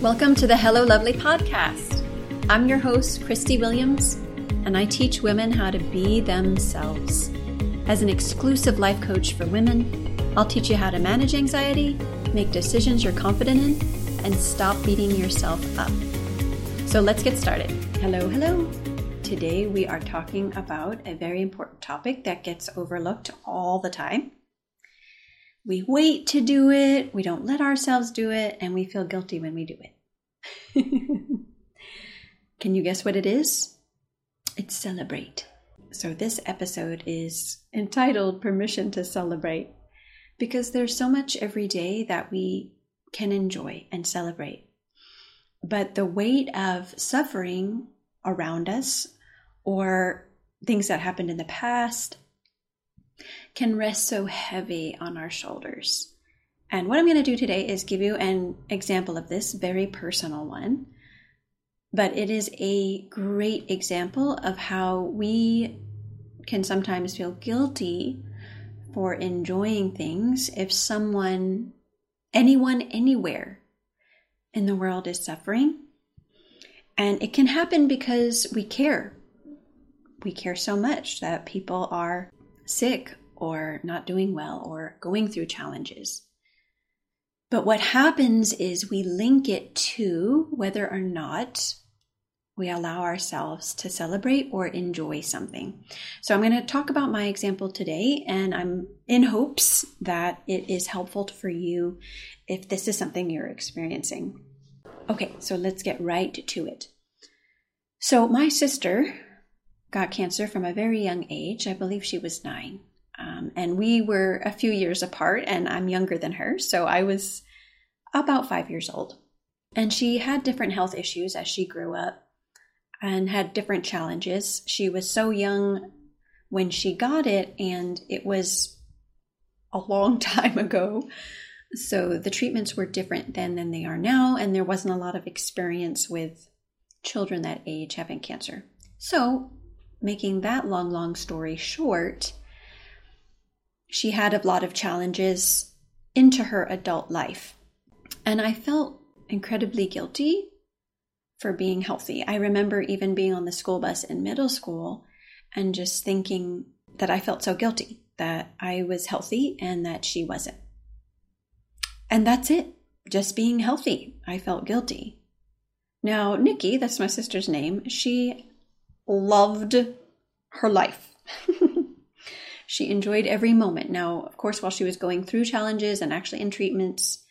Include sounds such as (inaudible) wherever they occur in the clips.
Welcome to the Hello Lovely podcast. I'm your host, Christie Williams, and I teach women how to be themselves. As an exclusive life coach for women, I'll teach you how to manage anxiety, make decisions you're confident in, and stop beating yourself up. So let's get started. Hello, hello. Today we are talking about a very important topic that gets overlooked all the time we wait to do it, we don't let ourselves do it, and we feel guilty when we do it. (laughs) Can you guess what it is? It's celebrate. So, this episode is entitled Permission to Celebrate because there's so much every day that we can enjoy and celebrate. But the weight of suffering around us or things that happened in the past can rest so heavy on our shoulders. And what I'm going to do today is give you an example of this, very personal one. But it is a great example of how we can sometimes feel guilty for enjoying things if someone, anyone, anywhere in the world is suffering. And it can happen because we care. We care so much that people are sick or not doing well or going through challenges. But what happens is we link it to whether or not we allow ourselves to celebrate or enjoy something. So I'm going to talk about my example today, and I'm in hopes that it is helpful for you if this is something you're experiencing. Okay, so let's get right to it. So my sister got cancer from a very young age. I believe she was nine. Um, and we were a few years apart, and I'm younger than her. So I was about five years old. And she had different health issues as she grew up and had different challenges. She was so young when she got it, and it was a long (laughs) time ago. So the treatments were different then than they are now, and there wasn't a lot of experience with children that age having cancer. So, making that long, long story short, she had a lot of challenges into her adult life. And I felt incredibly guilty for being healthy. I remember even being on the school bus in middle school and just thinking that I felt so guilty that I was healthy and that she wasn't. And that's it. Just being healthy. I felt guilty. Now, Nikki, that's my sister's name, she loved her life. (laughs) She enjoyed every moment. Now, of course, while she was going through challenges and actually in treatments,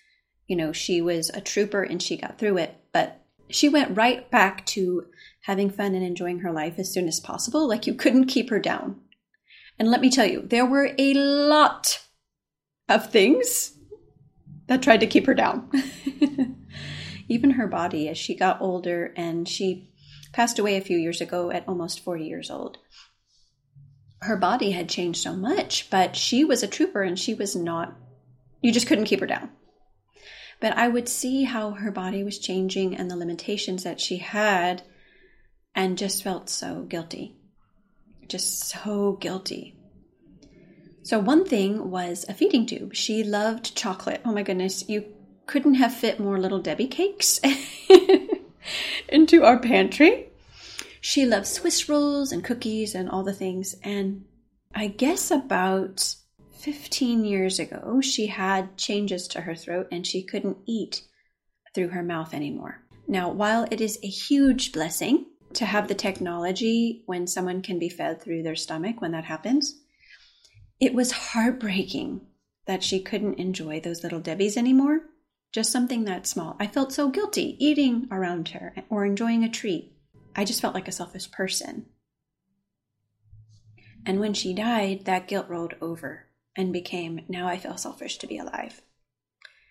you know, she was a trooper and she got through it. But she went right back to having fun and enjoying her life as soon as possible. Like you couldn't keep her down. And let me tell you, there were a lot of things that tried to keep her down. (laughs) Even her body, as she got older and she passed away a few years ago at almost 40 years old her body had changed so much, but she was a trooper and she was not, you just couldn't keep her down. But I would see how her body was changing and the limitations that she had and just felt so guilty. Just so guilty. So, one thing was a feeding tube. She loved chocolate. Oh my goodness, you couldn't have fit more little Debbie cakes (laughs) (laughs) into our pantry she loves Swiss rolls and cookies and all the things. And I guess about 15 years ago, she had changes to her throat and she couldn't eat through her mouth anymore. Now, while it is a huge blessing to have the technology when someone can be fed through their stomach when that happens, it was heartbreaking that she couldn't enjoy those little Debbies anymore. Just something that small. I felt so guilty eating around her or enjoying a treat. I just felt like a selfish person. And when she died, that guilt rolled over and became now I feel selfish to be alive.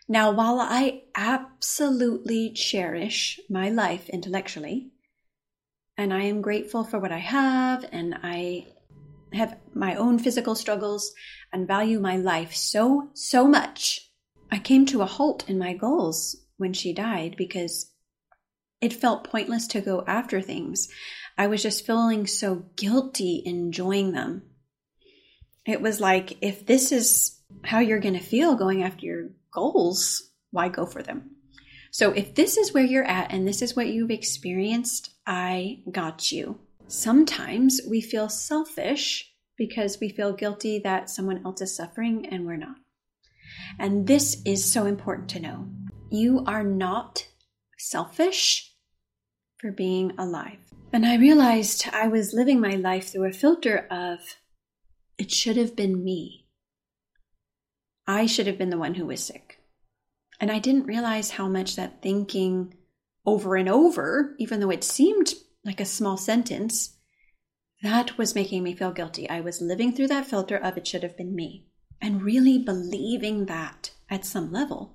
Now, while I absolutely cherish my life intellectually, and I am grateful for what I have, and I have my own physical struggles and value my life so, so much, I came to a halt in my goals when she died because it felt pointless to go after things. I was just feeling so guilty enjoying them. It was like, if this is how you're going to feel going after your goals, why go for them? So if this is where you're at and this is what you've experienced, I got you. Sometimes we feel selfish because we feel guilty that someone else is suffering and we're not. And this is so important to know. You are not selfish for being alive. And I realized I was living my life through a filter of it should have been me. I should have been the one who was sick. And I didn't realize how much that thinking over and over, even though it seemed like a small sentence, that was making me feel guilty. I was living through that filter of it should have been me and really believing that at some level.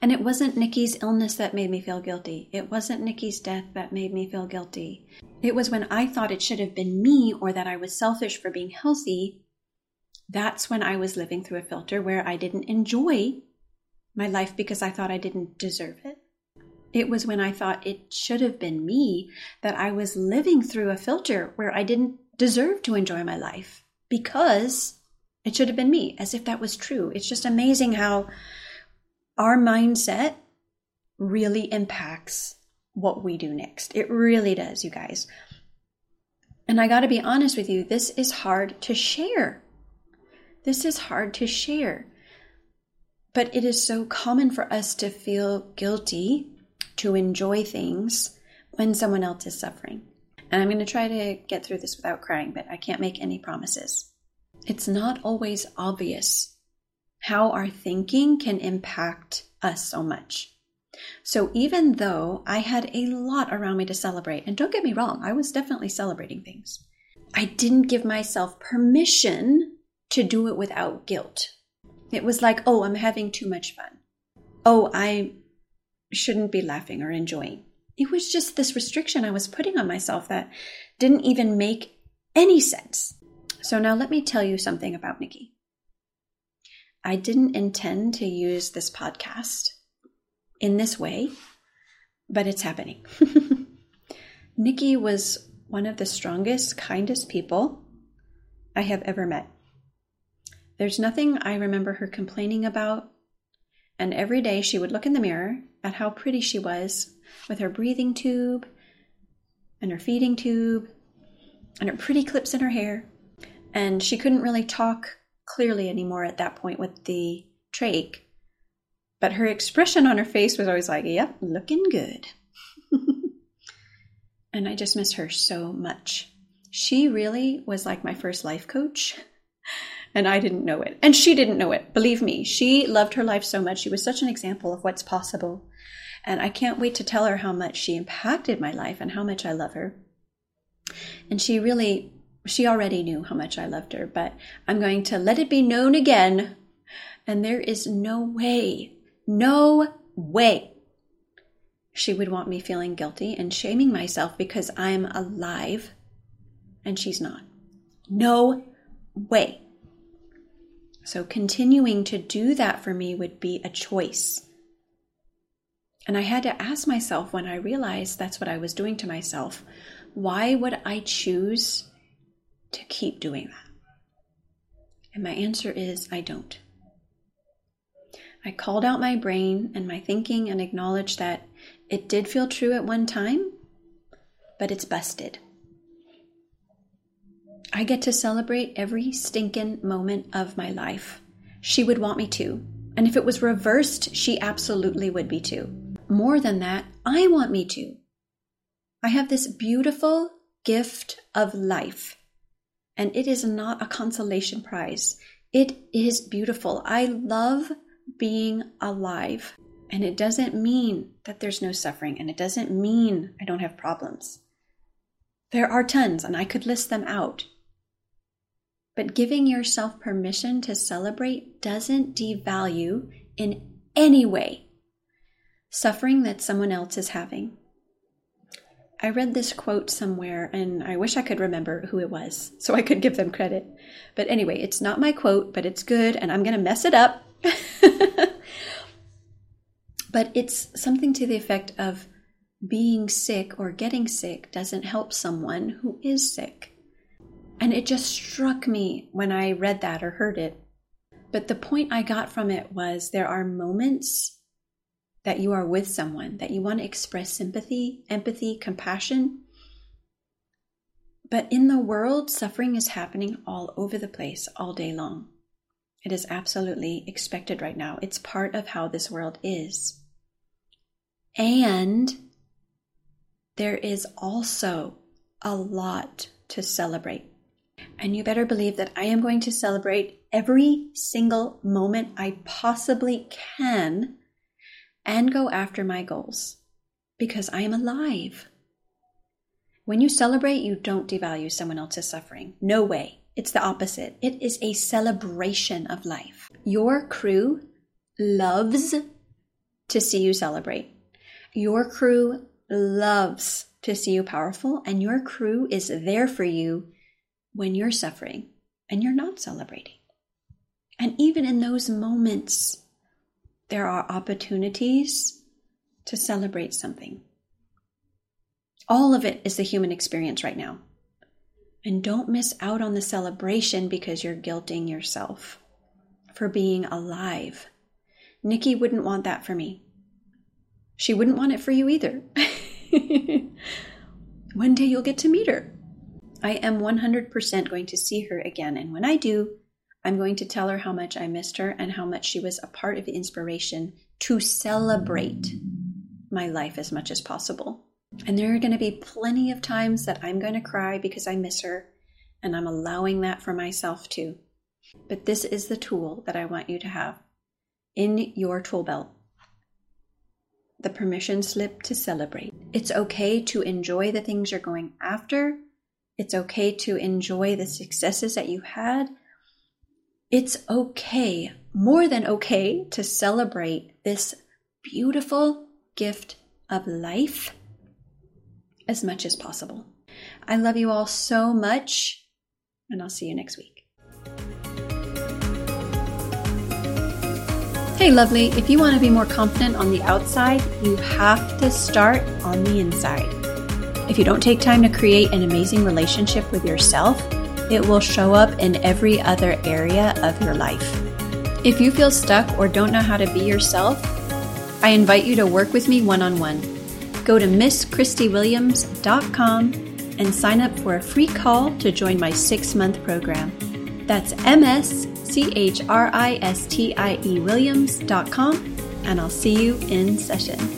And it wasn't Nikki's illness that made me feel guilty. It wasn't Nikki's death that made me feel guilty. It was when I thought it should have been me or that I was selfish for being healthy. That's when I was living through a filter where I didn't enjoy my life because I thought I didn't deserve it. It was when I thought it should have been me that I was living through a filter where I didn't deserve to enjoy my life because it should have been me, as if that was true. It's just amazing how our mindset really impacts what we do next. It really does, you guys. And I got to be honest with you, this is hard to share. This is hard to share. But it is so common for us to feel guilty to enjoy things when someone else is suffering. And I'm going to try to get through this without crying, but I can't make any promises. It's not always obvious how our thinking can impact us so much. So even though I had a lot around me to celebrate, and don't get me wrong, I was definitely celebrating things, I didn't give myself permission to do it without guilt. It was like, oh, I'm having too much fun. Oh, I shouldn't be laughing or enjoying. It was just this restriction I was putting on myself that didn't even make any sense. So now let me tell you something about Nikki. I didn't intend to use this podcast in this way, but it's happening. (laughs) Nikki was one of the strongest, kindest people I have ever met. There's nothing I remember her complaining about, and every day she would look in the mirror at how pretty she was with her breathing tube and her feeding tube and her pretty clips in her hair. And she couldn't really talk clearly anymore at that point with the trach. But her expression on her face was always like, yep, looking good. (laughs) and I just miss her so much. She really was like my first life coach. (laughs) And I didn't know it. And she didn't know it. Believe me, she loved her life so much. She was such an example of what's possible. And I can't wait to tell her how much she impacted my life and how much I love her. And she really she already knew how much I loved her, but I'm going to let it be known again. And there is no way, no way she would want me feeling guilty and shaming myself because I'm alive and she's not. No way. So continuing to do that for me would be a choice. And I had to ask myself when I realized that's what I was doing to myself why would I choose to keep doing that? And my answer is I don't. I called out my brain and my thinking and acknowledged that it did feel true at one time, but it's busted. I get to celebrate every stinking moment of my life. She would want me to. And if it was reversed, she absolutely would be too. More than that, I want me to. I have this beautiful gift of life and it is not a consolation prize. It is beautiful. I love being alive. And it doesn't mean that there's no suffering, and it doesn't mean I don't have problems. There are tons, and I could list them out. But giving yourself permission to celebrate doesn't devalue in any way suffering that someone else is having. I read this quote somewhere and I wish I could remember who it was so I could give them credit. But anyway, it's not my quote, but it's good and I'm going to mess it up. (laughs) but it's something to the effect of being sick or getting sick doesn't help someone who is sick. And it just struck me when I read that or heard it. But the point I got from it was there are moments that you are with someone, that you want to express sympathy, empathy, compassion. But in the world, suffering is happening all over the place all day long. It is absolutely expected right now. It's part of how this world is. And there is also a lot to celebrate. And you better believe that I am going to celebrate every single moment I possibly can and go after my goals because I am alive. When you celebrate, you don't devalue someone else's suffering. No way. It's the opposite. It is a celebration of life. Your crew loves to see you celebrate. Your crew loves to see you powerful, and your crew is there for you when you're suffering and you're not celebrating. And even in those moments, there are opportunities to celebrate something. All of it is the human experience right now. And don't miss out on the celebration because you're guilting yourself for being alive. Nikki wouldn't want that for me. She wouldn't want it for you either. (laughs) One day you'll get to meet her. I am 100% going to see her again. And when I do, I'm going to tell her how much I missed her and how much she was a part of the inspiration to celebrate my life as much as possible. And there are going to be plenty of times that I'm going to cry because I miss her, and I'm allowing that for myself too. But this is the tool that I want you to have in your tool belt the permission slip to celebrate. It's okay to enjoy the things you're going after. It's okay to enjoy the successes that you had. It's okay, more than okay, to celebrate this beautiful gift of life as much as possible. I love you all so much, and I'll see you next week. Hey, lovely, if you want to be more confident on the outside, you have to start on the inside. If you don't take time to create an amazing relationship with yourself, it will show up in every other area of your life. If you feel stuck or don't know how to be yourself, I invite you to work with me one on one. Go to MsChristieWilliams.com and sign up for a free call to join my six month program. That's MS C H R I S T I E Williams.com, and I'll see you in session.